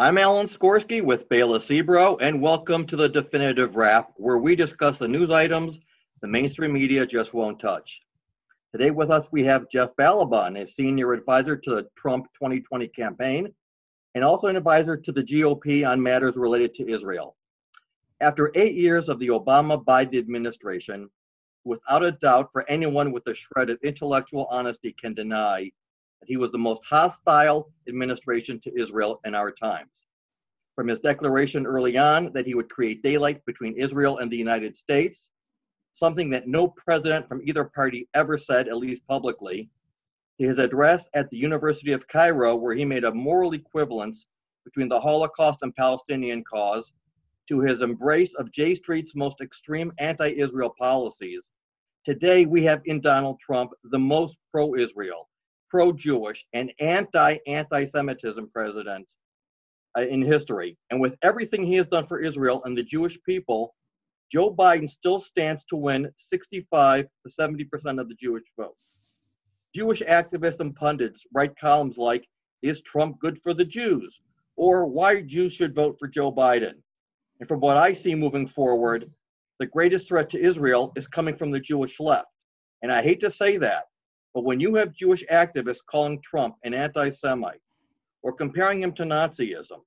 I'm Alan Skorsky with Bela Sebro, and welcome to the Definitive Rap, where we discuss the news items the mainstream media just won't touch. Today with us, we have Jeff Ballabon, a senior advisor to the Trump 2020 campaign, and also an advisor to the GOP on matters related to Israel. After eight years of the Obama Biden administration, without a doubt, for anyone with a shred of intellectual honesty can deny that he was the most hostile administration to Israel in our times. From his declaration early on that he would create daylight between Israel and the United States, something that no president from either party ever said, at least publicly, to his address at the University of Cairo, where he made a moral equivalence between the Holocaust and Palestinian cause, to his embrace of J Street's most extreme anti Israel policies. Today, we have in Donald Trump the most pro Israel, pro Jewish, and anti anti Semitism president uh, in history. And with everything he has done for Israel and the Jewish people, Joe Biden still stands to win 65 to 70 percent of the Jewish vote. Jewish activists and pundits write columns like, Is Trump good for the Jews? or Why Jews should vote for Joe Biden. And from what I see moving forward, the greatest threat to Israel is coming from the Jewish left. And I hate to say that, but when you have Jewish activists calling Trump an anti Semite or comparing him to Nazism,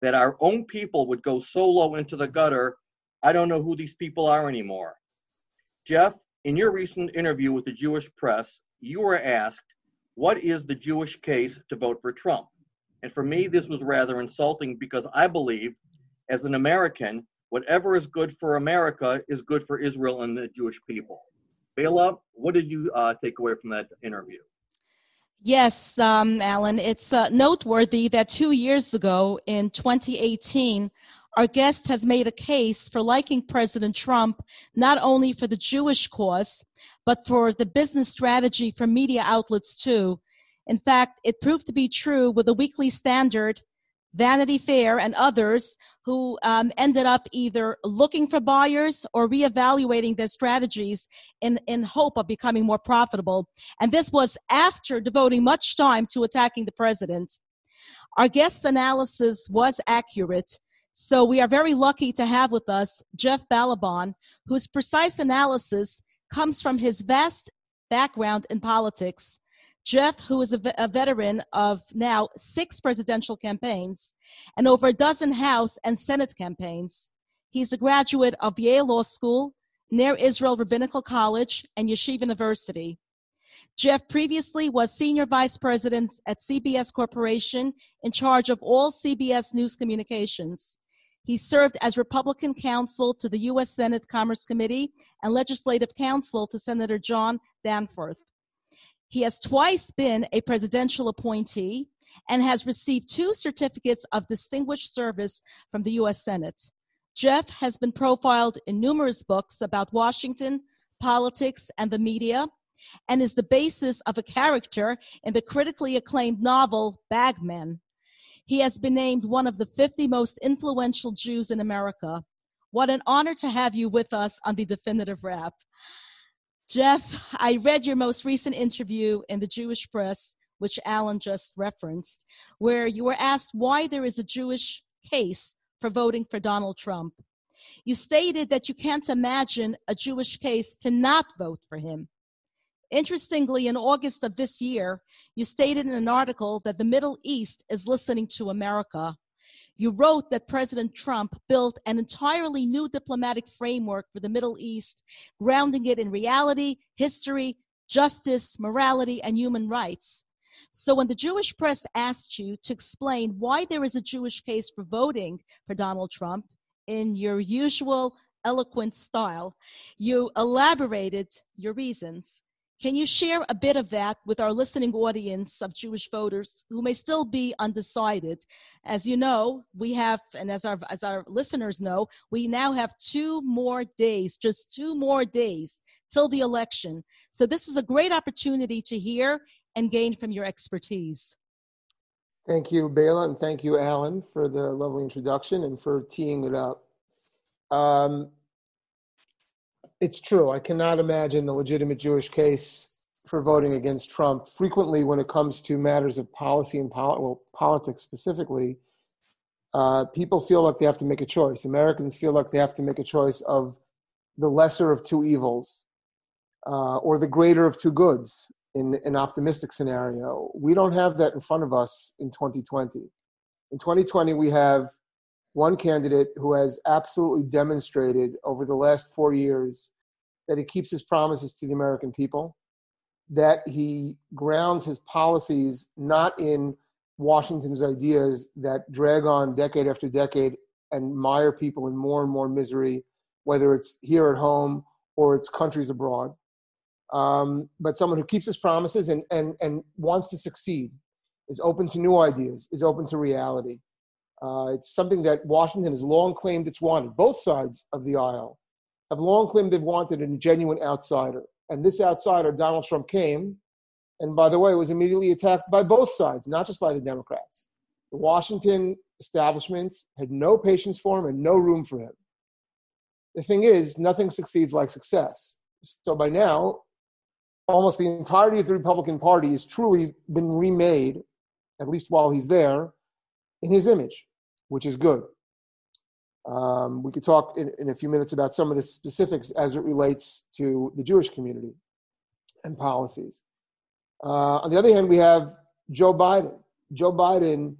that our own people would go so low into the gutter, I don't know who these people are anymore. Jeff, in your recent interview with the Jewish press, you were asked, What is the Jewish case to vote for Trump? And for me, this was rather insulting because I believe, as an American, whatever is good for America is good for Israel and the Jewish people. Bela, what did you uh, take away from that interview? Yes, um, Alan, it's uh, noteworthy that two years ago in 2018, our guest has made a case for liking President Trump not only for the Jewish cause, but for the business strategy for media outlets too. In fact, it proved to be true with the Weekly Standard Vanity Fair, and others who um, ended up either looking for buyers or reevaluating their strategies in, in hope of becoming more profitable. And this was after devoting much time to attacking the president. Our guest's analysis was accurate. So we are very lucky to have with us Jeff Ballabon, whose precise analysis comes from his vast background in politics Jeff, who is a, veteran of now six presidential campaigns and over a dozen House and Senate campaigns. He's a graduate of Yale Law School, Ner Israel Rabbinical College, and Yeshiva University. Jeff previously was senior vice president at CBS Corporation in charge of all CBS news communications. He served as Republican counsel to the U.S. Senate Commerce Committee and legislative counsel to Senator John Danforth. He has twice been a presidential appointee and has received two certificates of distinguished service from the U.S. Senate. Jeff has been profiled in numerous books about Washington, politics, and the media, and is the basis of a character in the critically acclaimed novel Bagman. He has been named one of the 50 most influential Jews in America. What an honor to have you with us on the definitive rap. Jeff, I read your most recent interview in the Jewish press, which Alan just referenced, where you were asked why there is a Jewish case for voting for Donald Trump. You stated that you can't imagine a Jewish case to not vote for him. Interestingly, in August of this year, you stated in an article that the Middle East is listening to America you wrote that President Trump built an entirely new diplomatic framework for the Middle East, grounding it in reality, history, justice, morality, and human rights. So when the Jewish press asked you to explain why there is a Jewish case for voting for Donald Trump in your usual eloquent style, you elaborated your reasons. Can you share a bit of that with our listening audience of Jewish voters who may still be undecided? As you know, we have, and as our, as our listeners know, we now have two more days, just two more days till the election. So this is a great opportunity to hear and gain from your expertise. Thank you, Bela, and thank you, Alan, for the lovely introduction and for teeing it up. Um, it's true. I cannot imagine a legitimate Jewish case for voting against Trump. Frequently, when it comes to matters of policy and pol- well, politics specifically, uh, people feel like they have to make a choice. Americans feel like they have to make a choice of the lesser of two evils uh, or the greater of two goods in an optimistic scenario. We don't have that in front of us in 2020. In 2020, we have one candidate who has absolutely demonstrated over the last four years that he keeps his promises to the American people, that he grounds his policies not in Washington's ideas that drag on decade after decade and mire people in more and more misery, whether it's here at home or it's countries abroad. Um, but someone who keeps his promises and, and, and wants to succeed, is open to new ideas, is open to reality. Uh, it's something that Washington has long claimed it's wanted. Both sides of the aisle have long claimed they've wanted a genuine outsider. And this outsider, Donald Trump, came and by the way, was immediately attacked by both sides, not just by the Democrats. The Washington establishment had no patience for him and no room for him. The thing is, nothing succeeds like success. So by now, almost the entirety of the Republican Party has truly been remade, at least while he's there, in his image, which is good. Um, we could talk in, in a few minutes about some of the specifics as it relates to the Jewish community and policies. Uh, on the other hand, we have Joe Biden. Joe Biden,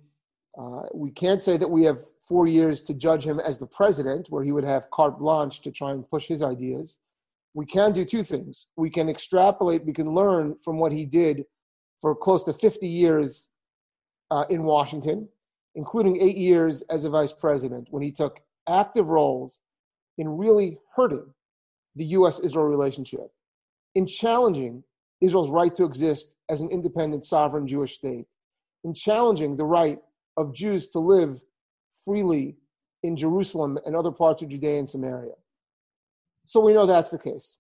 uh, we can't say that we have four years to judge him as the president, where he would have carte blanche to try and push his ideas. We can do two things. We can extrapolate, we can learn from what he did for close to 50 years uh, in Washington, including eight years as a vice president, when he took active roles in really hurting the US Israel relationship, in challenging Israel's right to exist as an independent sovereign Jewish state, in challenging the right of Jews to live freely in Jerusalem and other parts of Judea and Samaria. So we know that's the case.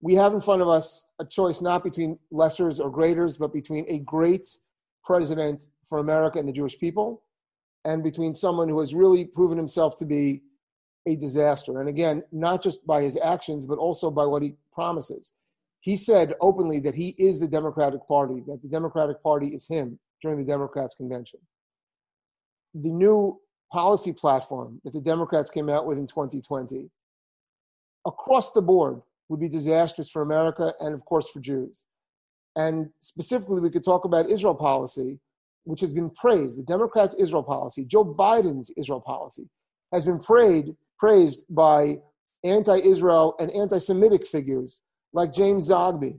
We have in front of us a choice not between lessers or greaters, but between a great president for America and the Jewish people, and between someone who has really proven himself to be a disaster. And again, not just by his actions, but also by what he promises. He said openly that he is the Democratic Party, that the Democratic Party is him during the Democrats' convention. The new policy platform that the Democrats came out with in 2020, across the board, would be disastrous for America and, of course, for Jews. And specifically, we could talk about Israel policy, which has been praised. The Democrats' Israel policy, Joe Biden's Israel policy, has been praised, praised by anti Israel and anti Semitic figures like James Zogby.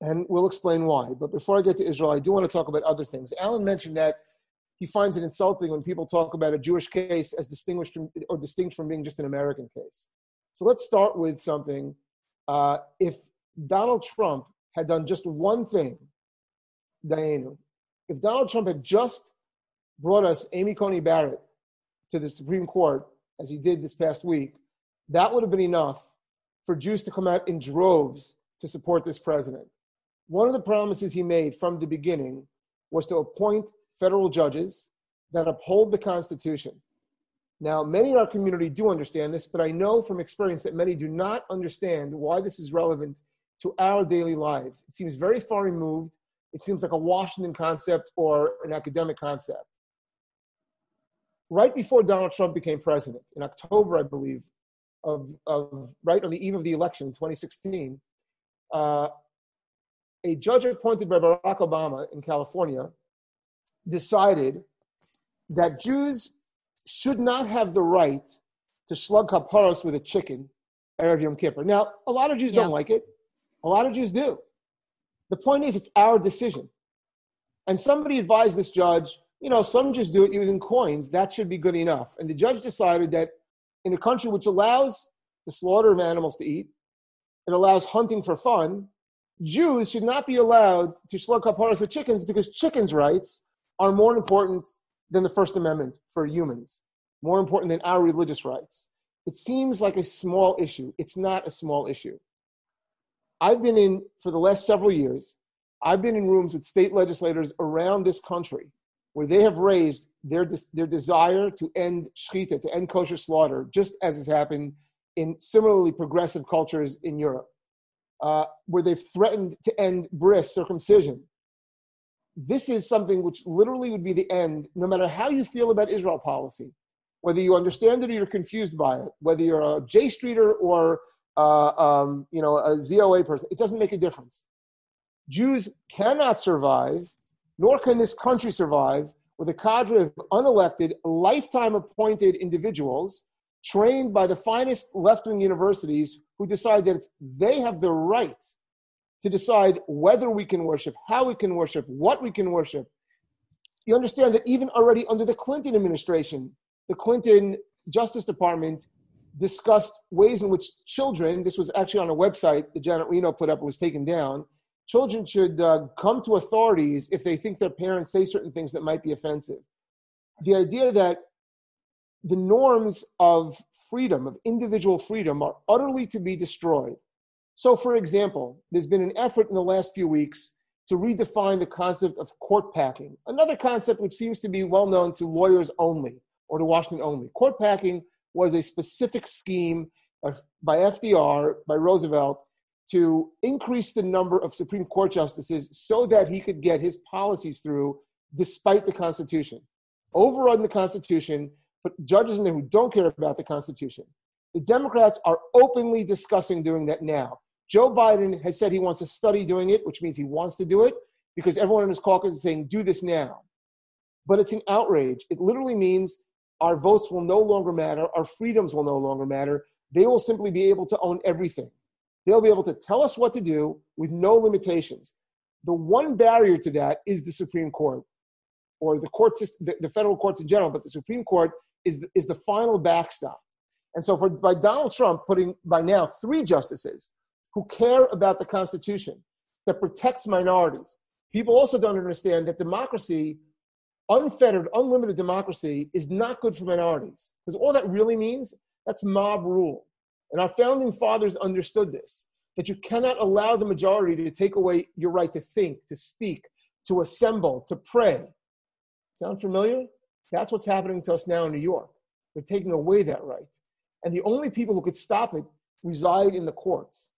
And we'll explain why. But before I get to Israel, I do want to talk about other things. Alan mentioned that he finds it insulting when people talk about a Jewish case as distinguished from, or distinct from being just an American case. So let's start with something. Uh, if Donald Trump had done just one thing, Diana, if Donald Trump had just brought us Amy Coney Barrett to the Supreme Court, as he did this past week, that would have been enough for Jews to come out in droves to support this president. One of the promises he made from the beginning was to appoint federal judges that uphold the Constitution. Now, many in our community do understand this, but I know from experience that many do not understand why this is relevant to our daily lives. It seems very far removed. It seems like a Washington concept or an academic concept. Right before Donald Trump became president, in October, I believe, of, of right on the eve of the election, in 2016, uh, a judge appointed by Barack Obama in California decided that Jews should not have the right to shlug kaparos with a chicken Erev Yom Kippur. Now, a lot of Jews yeah. don't like it. A lot of Jews do. The point is, it's our decision. And somebody advised this judge, you know, some just do it using coins. That should be good enough. And the judge decided that in a country which allows the slaughter of animals to eat, it allows hunting for fun, Jews should not be allowed to slug kaparas with chickens because chickens' rights are more important than the First Amendment for humans, more important than our religious rights. It seems like a small issue. It's not a small issue. I've been in, for the last several years, I've been in rooms with state legislators around this country where they have raised their, their desire to end shechita, to end kosher slaughter, just as has happened in similarly progressive cultures in Europe, uh, where they've threatened to end bris, circumcision. this is something which literally would be the end, no matter how you feel about Israel policy, whether you understand it or you're confused by it, whether you're a J Streeter or uh, um, you know a ZOA person, it doesn't make a difference. Jews cannot survive, nor can this country survive, with a cadre of unelected, lifetime appointed individuals trained by the finest left wing universities who decide that they have the right to decide whether we can worship, how we can worship, what we can worship. You understand that even already under the Clinton administration, the Clinton Justice Department discussed ways in which children, this was actually on a website that Janet Reno put up, it was taken down. Children should uh, come to authorities if they think their parents say certain things that might be offensive. The idea that the norms of freedom, of individual freedom, are utterly to be destroyed. So, for example, there's been an effort in the last few weeks to redefine the concept of court packing, another concept which seems to be well known to lawyers only or to Washington only. Court packing was a specific scheme uh, by FDR, by Roosevelt, to increase the number of Supreme Court justices so that he could get his policies through despite the Constitution. Overrun the Constitution, put judges in there who don't care about the Constitution. The Democrats are openly discussing doing that now. Joe Biden has said he wants to study doing it, which means he wants to do it because everyone in his caucus is saying, do this now. But it's an outrage. It literally means our votes will no longer matter, our freedoms will no longer matter. They will simply be able to own everything. They'll be able to tell us what to do with no limitations. The one barrier to that is the Supreme Court or the court system, the, the federal courts in general, but the Supreme Court is the, is the final backstop. And so, for, by Donald Trump putting by now three justices who care about the Constitution that protects minorities, people also don't understand that democracy, unfettered, unlimited democracy, is not good for minorities. Because all that really means that's mob rule. And our founding fathers understood this that you cannot allow the majority to take away your right to think, to speak, to assemble, to pray. Sound familiar? That's what's happening to us now in New York. They're taking away that right. And the only people who could stop it reside in the courts.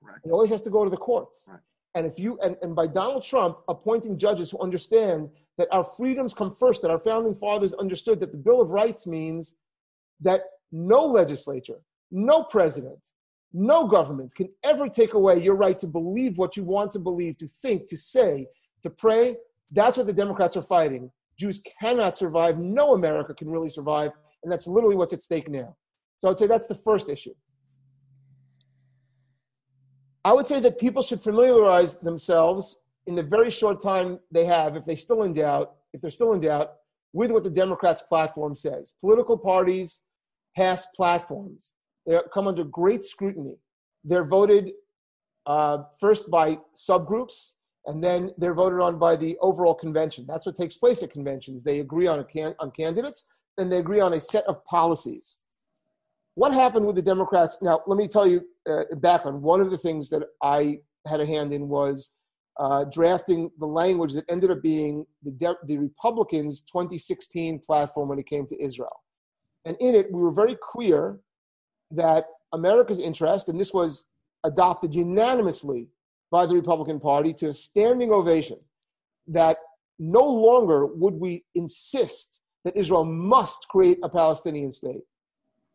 Right. It always has to go to the courts. Right. And if you and, and by Donald Trump appointing judges who understand that our freedoms come first, that our founding fathers understood that the Bill of Rights means that no legislature, no president, no government can ever take away your right to believe what you want to believe, to think, to say, to pray. That's what the Democrats are fighting. Jews cannot survive. No America can really survive. And that's literally what's at stake now. So I'd say that's the first issue. I would say that people should familiarize themselves in the very short time they have, if they still in doubt, if they're still in doubt, with what the Democrats' platform says. Political parties pass platforms. They come under great scrutiny. They're voted uh, first by subgroups, and then they're voted on by the overall convention. That's what takes place at conventions. They agree on, can- on candidates, and they agree on a set of policies. What happened with the Democrats? Now, let me tell you uh, background. One of the things that I had a hand in was uh, drafting the language that ended up being the, De- the Republicans' 2016 platform when it came to Israel. And in it, we were very clear that America's interest, and this was adopted unanimously by the Republican Party to a standing ovation, that no longer would we insist that Israel must create a Palestinian state.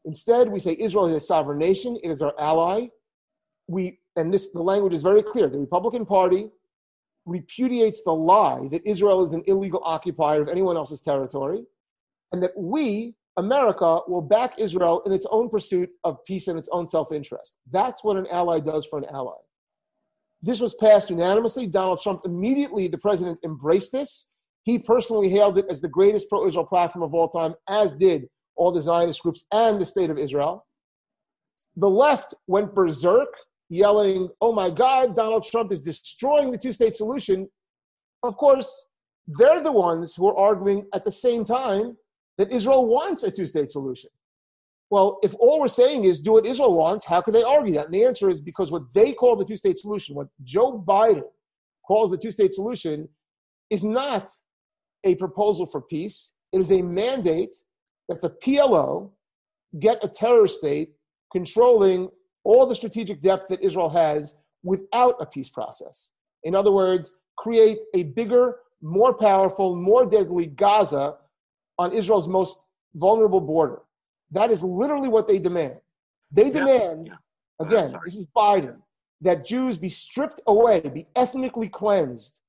Instead, we say Israel is a sovereign nation, it is our ally. We, and this, the language is very clear. The Republican Party repudiates the lie that Israel is an illegal occupier of anyone else's territory, and that we, America, will back Israel in its own pursuit of peace and its own self interest. That's what an ally does for an ally. This was passed unanimously. Donald Trump immediately, the president, embraced this. He personally hailed it as the greatest pro Israel platform of all time, as did all the Zionist groups and the state of Israel. The left went berserk, yelling, Oh my God, Donald Trump is destroying the two state solution. Of course, they're the ones who are arguing at the same time that Israel wants a two state solution. Well, if all we're saying is do what Israel wants, how could they argue that? And the answer is because what they call the two state solution, what Joe Biden calls the two state solution, is not a proposal for peace. It is a mandate that the PLO get a terror state controlling all the strategic depth that Israel has without a peace process. In other words, create a bigger, more powerful, more deadly Gaza on Israel's most vulnerable border. That is literally what they demand. They demand, yeah. again, this is Biden, that Jews be stripped away, be ethnically cleansed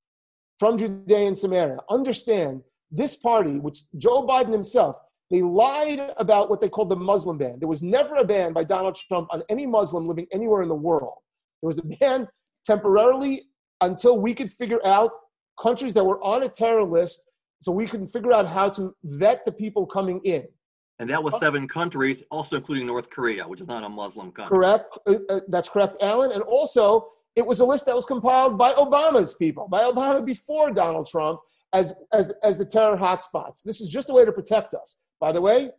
from Judea and Samaria. Understand this party, which Joe Biden himself, they lied about what they called the Muslim ban. There was never a ban by Donald Trump on any Muslim living anywhere in the world. There was a ban temporarily until we could figure out countries that were on a terror list so we could figure out how to vet the people coming in. And that was seven countries, also including North Korea, which is not a Muslim country. Correct. Uh, uh, that's correct, Alan. And also, it was a list that was compiled by Obama's people, by Obama before Donald Trump, as, as, as the terror hotspots. This is just a way to protect us. By the way,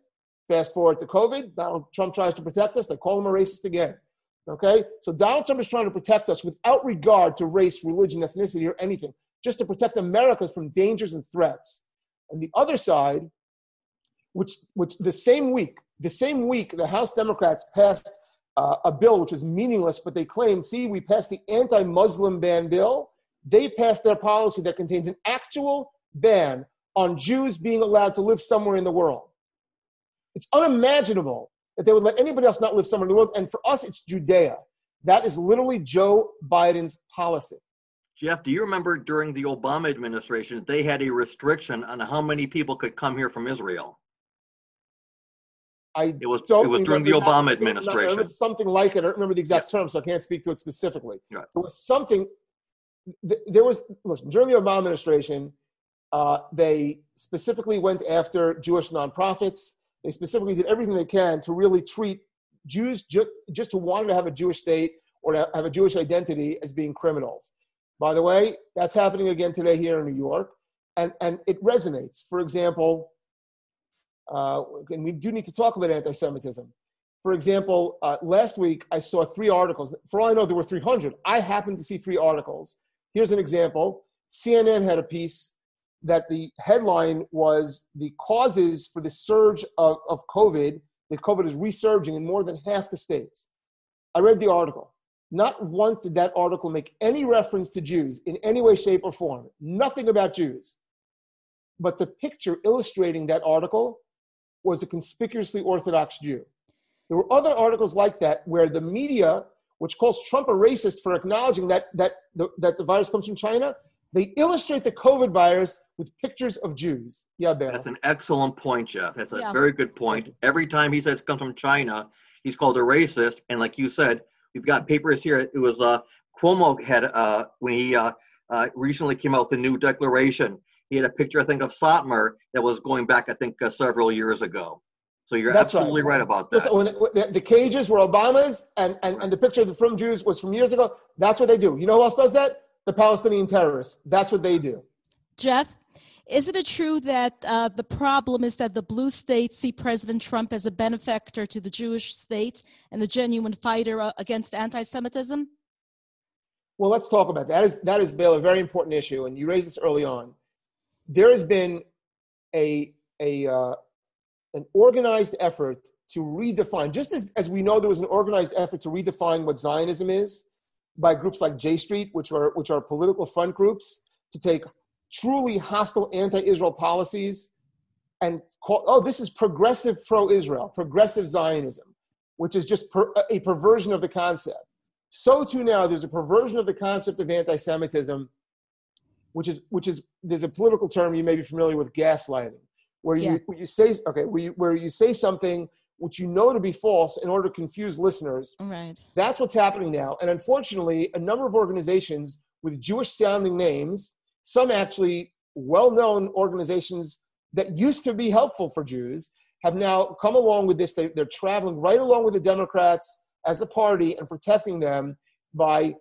fast forward to COVID, Donald Trump tries to protect us. They call him a racist again. Okay? So Donald Trump is trying to protect us without regard to race, religion, ethnicity, or anything, just to protect America from dangers and threats. And the other side which, which the same week, the same week, the House Democrats passed uh, a bill which was meaningless, but they claimed, see, we passed the anti Muslim ban bill. They passed their policy that contains an actual ban on Jews being allowed to live somewhere in the world. It's unimaginable that they would let anybody else not live somewhere in the world. And for us, it's Judea. That is literally Joe Biden's policy. Jeff, do you remember during the Obama administration, they had a restriction on how many people could come here from Israel? I it was it was during the Obama that, administration. something like it. I don't remember the exact yeah. term, so I can't speak to it specifically. Right. There was something. There was listen during the Obama administration. Uh, they specifically went after Jewish nonprofits. They specifically did everything they can to really treat Jews just, just who wanted to have a Jewish state or to have a Jewish identity as being criminals. By the way, that's happening again today here in New York, and and it resonates. For example, uh, and we do need to talk about anti Semitism. For example, uh, last week I saw three articles. For all I know, there were 300. I happened to see three articles. Here's an example CNN had a piece that the headline was The Causes for the Surge of, of COVID, that COVID is resurging in more than half the states. I read the article. Not once did that article make any reference to Jews in any way, shape, or form. Nothing about Jews. But the picture illustrating that article was a conspicuously Orthodox Jew. There were other articles like that where the media, which calls Trump a racist for acknowledging that, that, the, that the virus comes from China, they illustrate the COVID virus with pictures of Jews. Yeah, Ben. That's an excellent point, Jeff. That's a yeah. very good point. Every time he says it comes from China, he's called a racist. And like you said, we've got papers here. It was uh, Cuomo had uh, when he uh, uh, recently came out with a new declaration he had a picture, I think, of Satmar that was going back, I think, uh, several years ago. So you're That's absolutely right. right. about that. Listen, when the, the, cages were Obama's, and, and, and the picture from Jews was from years ago. That's what they do. You know who else does that? The Palestinian terrorists. That's what they do. Jeff, is it true that uh, the problem is that the blue states see President Trump as a benefactor to the Jewish state and a genuine fighter uh, against anti-Semitism? Well, let's talk about that. That is that is Bill a very important issue, and you raised this early on there has been a, a uh, an organized effort to redefine, just as, as we know there was an organized effort to redefine what Zionism is by groups like J Street, which are, which are political front groups, to take truly hostile anti Israel policies and call, oh, this is progressive pro Israel, progressive Zionism, which is just per, a perversion of the concept. So too now, there's a perversion of the concept of anti Semitism which is which is there's a political term you may be familiar with gaslighting where you yeah. where you say okay where you, where you say something which you know to be false in order to confuse listeners right that's what's happening now and unfortunately a number of organizations with jewish sounding names some actually well-known organizations that used to be helpful for jews have now come along with this they, they're traveling right along with the democrats as a party and protecting them by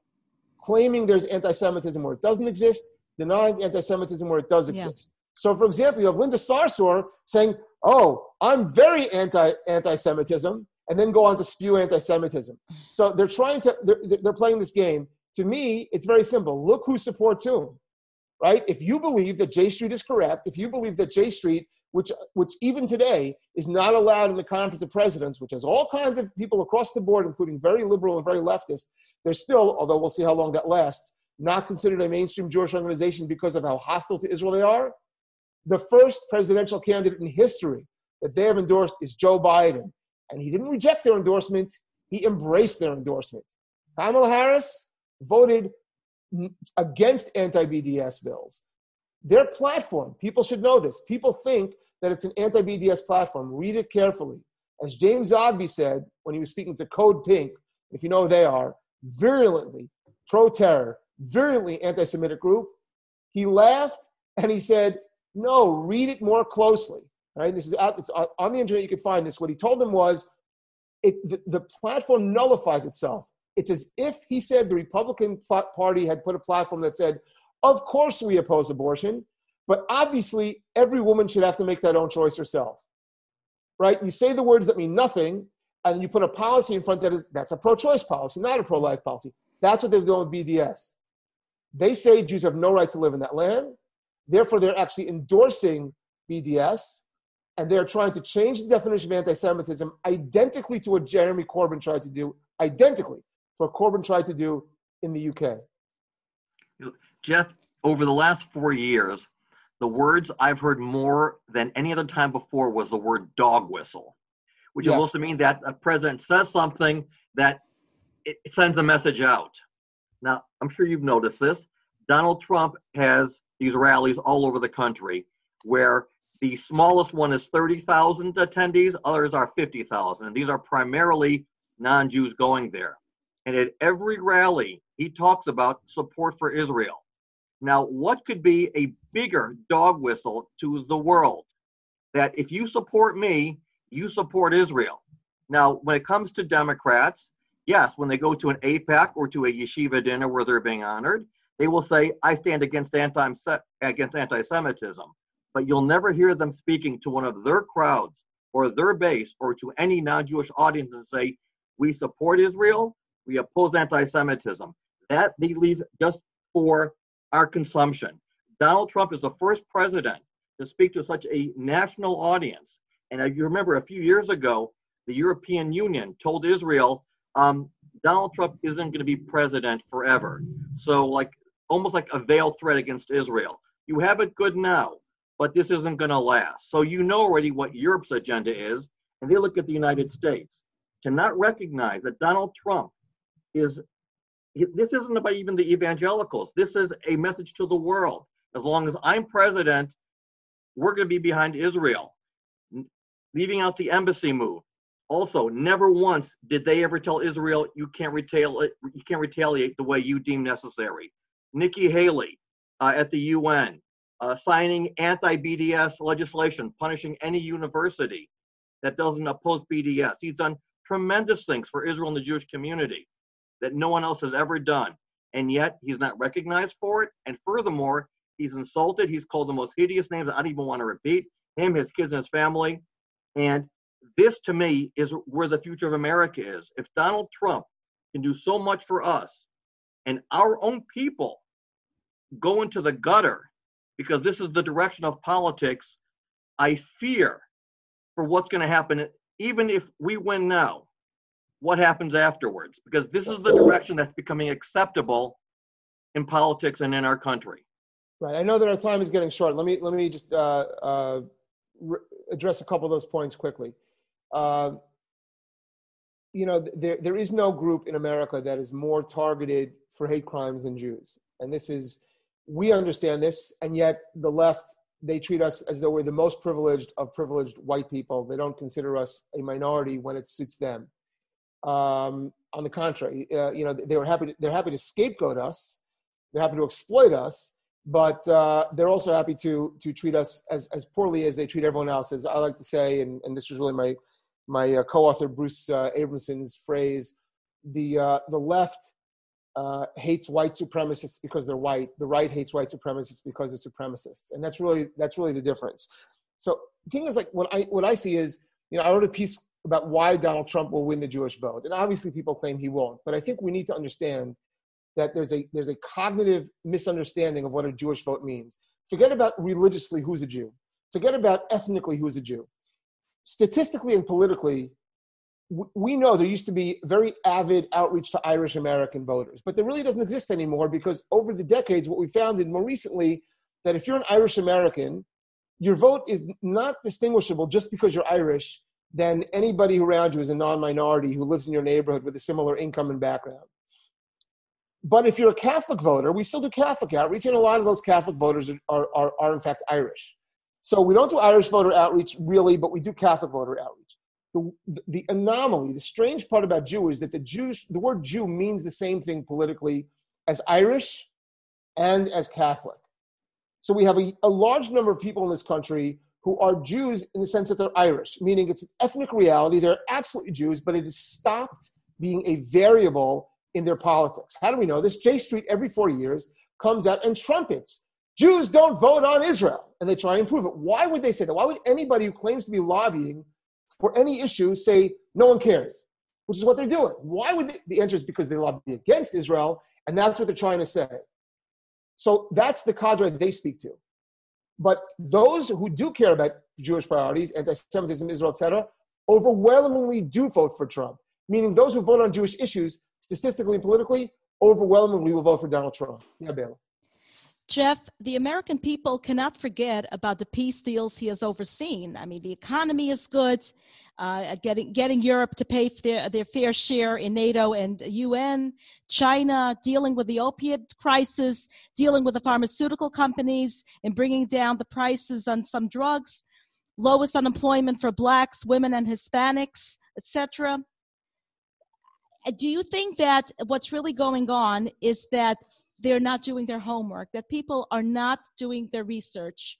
claiming there's anti-semitism where it doesn't exist denying anti-Semitism where it does exist. Yeah. So, for example, you have Linda Sarsour saying, "Oh, I'm very anti anti-Semitism," and then go on to spew anti-Semitism. So they're trying to they're, they're playing this game. To me, it's very simple. Look who supports whom, right? If you believe that J Street is correct, if you believe that J Street, which which even today is not allowed in the Conference of Presidents, which has all kinds of people across the board, including very liberal and very leftist, they're still, although we'll see how long that lasts, not considered a mainstream Jewish organization because of how hostile to Israel they are. The first presidential candidate in history that they have endorsed is Joe Biden. And he didn't reject their endorsement, he embraced their endorsement. Kamala Harris voted against anti BDS bills. Their platform, people should know this. People think that it's an anti BDS platform. Read it carefully. As James Zogby said when he was speaking to Code Pink, if you know who they are, virulently pro terror, virulently anti Semitic group, he laughed and he said, No, read it more closely. Right? This is out, it's on the internet, you can find this. What he told them was, it, the, the platform nullifies itself. It's as if he said the Republican Party had put a platform that said, Of course we oppose abortion, but obviously every woman should have to make that own choice herself. Right? You say the words that mean nothing, and you put a policy in front that is that's a pro-choice policy, not a pro-life policy. That's what they're doing with BDS. They say Jews have no right to live in that land. Therefore, they're actually endorsing BDS, and they're trying to change the definition of anti-Semitism identically to what Jeremy Corbyn tried to do, identically to what Corbyn tried to do in the UK. Jeff, over the last four years, the words I've heard more than any other time before was the word dog whistle, which yes. is supposed to mean that a president says something that it sends a message out. Now, I'm sure you've noticed this. Donald Trump has these rallies all over the country where the smallest one is 30,000 attendees, others are 50,000. And these are primarily non Jews going there. And at every rally, he talks about support for Israel. Now, what could be a bigger dog whistle to the world? That if you support me, you support Israel. Now, when it comes to Democrats, yes, when they go to an AIPAC or to a yeshiva dinner where they're being honored, they will say, I stand against anti against anti-Semitism. But you'll never hear them speaking to one of their crowds or their base or to any non-Jewish audience and say, we support Israel, we oppose anti-Semitism. That they leave just for our consumption. Donald Trump is the first president to speak to such a national audience. And you remember a few years ago, the European Union told Israel, um, Donald Trump isn't going to be president forever. So, like, almost like a veiled threat against Israel. You have it good now, but this isn't going to last. So, you know already what Europe's agenda is, and they look at the United States. To not recognize that Donald Trump is this isn't about even the evangelicals. This is a message to the world. As long as I'm president, we're going to be behind Israel. Leaving out the embassy move. Also, never once did they ever tell Israel you can't retaliate. You can't retaliate the way you deem necessary. Nikki Haley uh, at the UN uh, signing anti-BDS legislation, punishing any university that doesn't oppose BDS. He's done tremendous things for Israel and the Jewish community that no one else has ever done. And yet he's not recognized for it. And furthermore, he's insulted. He's called the most hideous names I don't even want to repeat him, his kids, and his family. And this to me is where the future of America is. If Donald Trump can do so much for us and our own people go into the gutter because this is the direction of politics, I fear for what's going to happen even if we win now what happens afterwards because this is the direction that's becoming acceptable in politics and in our country. Right i know that our time is getting short. Let me let me just uh, uh, re- address a couple of those points quickly. Uh, you know there, there is no group in america that is more targeted for hate crimes than jews and this is we understand this and yet the left they treat us as though we're the most privileged of privileged white people they don't consider us a minority when it suits them um, on the contrary, uh, you know, they were happy. To, they're happy to scapegoat us. They're happy to exploit us, but uh, they're also happy to to treat us as as poorly as they treat everyone else. As I like to say, and, and this was really my my uh, co-author Bruce uh, Abramson's phrase: the uh, the left uh, hates white supremacists because they're white. The right hates white supremacists because they're supremacists, and that's really that's really the difference. So the thing is, like what I what I see is, you know, I wrote a piece about why Donald Trump will win the Jewish vote. And obviously, people claim he won't. But I think we need to understand that there's a there's a cognitive misunderstanding of what a Jewish vote means. Forget about religiously who's a Jew. Forget about ethnically who's a Jew. Statistically and politically, we know there used to be very avid outreach to Irish American voters, but there really doesn't exist anymore because over the decades, what we found in more recently that if you're an Irish American, your vote is not distinguishable just because you're Irish than anybody around you is a non-minority who lives in your neighborhood with a similar income and background. But if you're a Catholic voter, we still do Catholic outreach, and a lot of those Catholic voters are, are, are in fact Irish. So we don't do Irish voter outreach really, but we do Catholic voter outreach. The, the anomaly, the strange part about Jew is that the Jews, the word Jew means the same thing politically as Irish and as Catholic. So we have a, a large number of people in this country who are Jews in the sense that they're Irish, meaning it's an ethnic reality. They're absolutely Jews, but it has stopped being a variable in their politics. How do we know this? J Street every four years comes out and trumpets Jews don't vote on Israel, and they try and prove it. Why would they say that? Why would anybody who claims to be lobbying for any issue say no one cares, which is what they're doing? Why would they? The answer is because they lobby against Israel, and that's what they're trying to say. So that's the cadre they speak to. But those who do care about Jewish priorities, anti-Semitism, Israel, etc., overwhelmingly do vote for Trump. Meaning those who vote on Jewish issues, statistically and politically, overwhelmingly will vote for Donald Trump. Yeah, Bailiff. Jeff, the American people cannot forget about the peace deals he has overseen. I mean, the economy is good, uh, getting getting Europe to pay their their fair share in NATO and UN. China dealing with the opiate crisis, dealing with the pharmaceutical companies, and bringing down the prices on some drugs. Lowest unemployment for blacks, women, and Hispanics, etc. Do you think that what's really going on is that they're not doing their homework, that people are not doing their research.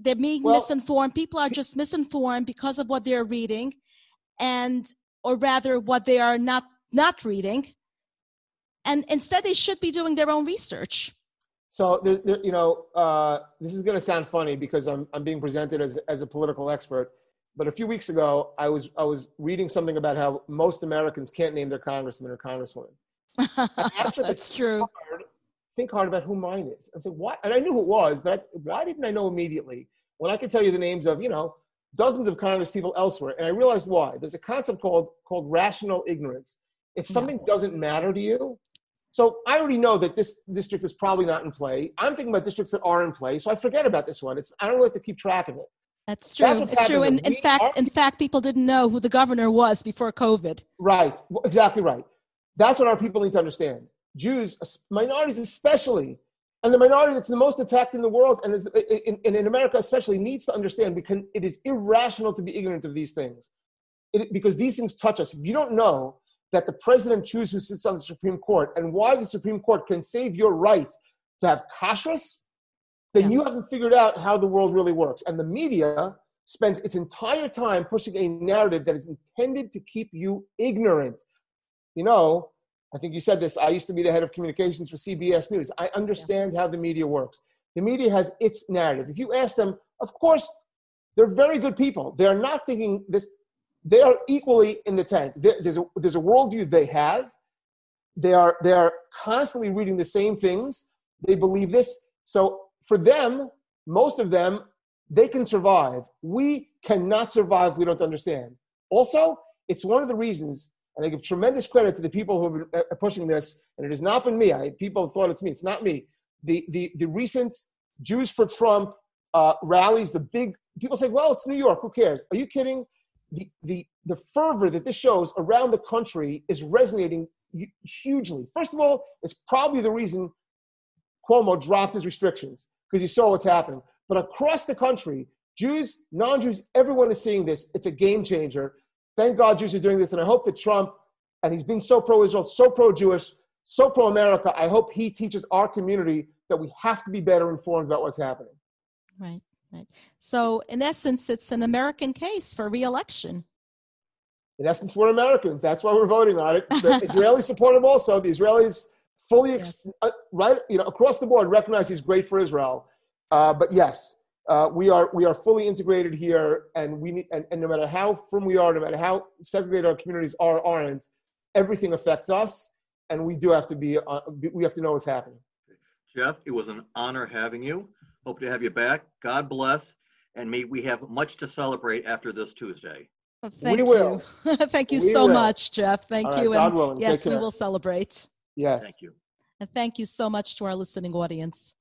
They're being well, misinformed. People are just misinformed because of what they're reading, and or rather what they are not not reading. And instead, they should be doing their own research. So, there, there, you know, uh, this is going to sound funny because I'm I'm being presented as as a political expert. But a few weeks ago, I was I was reading something about how most Americans can't name their congressman or congresswoman. That's true. Hard, think hard about who mine is. I said, what? And I knew who it was, but I, why didn't I know immediately when I could tell you the names of, you know, dozens of Congress people elsewhere? And I realized why. There's a concept called called rational ignorance. If something yeah. doesn't matter to you, so I already know that this district is probably not in play. I'm thinking about districts that are in play, so I forget about this one. It's I don't like to keep track of it. That's true. That's it's true. And in fact, are, in fact, people didn't know who the governor was before COVID. Right. Exactly right. That's what our people need to understand. Jews, minorities especially, and the minority that's the most attacked in the world and is in, in, in America especially needs to understand because it is irrational to be ignorant of these things. It, because these things touch us. If you don't know that the president chooses who sits on the Supreme Court and why the Supreme Court can save your right to have kashrus, then yeah. you haven't figured out how the world really works. And the media spends its entire time pushing a narrative that is intended to keep you ignorant you know, I think you said this. I used to be the head of communications for CBS News. I understand how the media works. The media has its narrative. If you ask them, of course, they're very good people. They're not thinking this. They are equally in the tank. There's a, there's a worldview they have. They are they are constantly reading the same things. They believe this. So for them, most of them, they can survive. We cannot survive if we don't understand. Also, it's one of the reasons and I give tremendous credit to the people who have been uh, pushing this. And it has not been me. I, people thought it's me. It's not me. The, the, the recent Jews for Trump uh, rallies, the big people say, well, it's New York. Who cares? Are you kidding? The, the, the fervor that this shows around the country is resonating hugely. First of all, it's probably the reason Cuomo dropped his restrictions because he saw what's happening. But across the country, Jews, non Jews, everyone is seeing this. It's a game changer. Thank God Jews are doing this. And I hope that Trump, and he's been so pro Israel, so pro Jewish, so pro America, I hope he teaches our community that we have to be better informed about what's happening. Right, right. So, in essence, it's an American case for reelection. In essence, we're Americans. That's why we're voting on it. The Israelis support him also. The Israelis fully, yes. uh, right, you know, across the board recognize he's great for Israel. Uh, but yes, uh, we are we are fully integrated here, and we need, and, and, no matter how firm we are, no matter how segregated our communities are or aren't, everything affects us, and we do have to be uh, we have to know what's happening. Jeff, it was an honor having you. Hope to have you back. God bless, and may we have much to celebrate after this Tuesday. Well, Thank We will. you. Thank you We so will. much, Jeff. Thank All right, you. God And willing. Take yes, we will celebrate. Yes. Thank you. And thank you so much to our listening audience.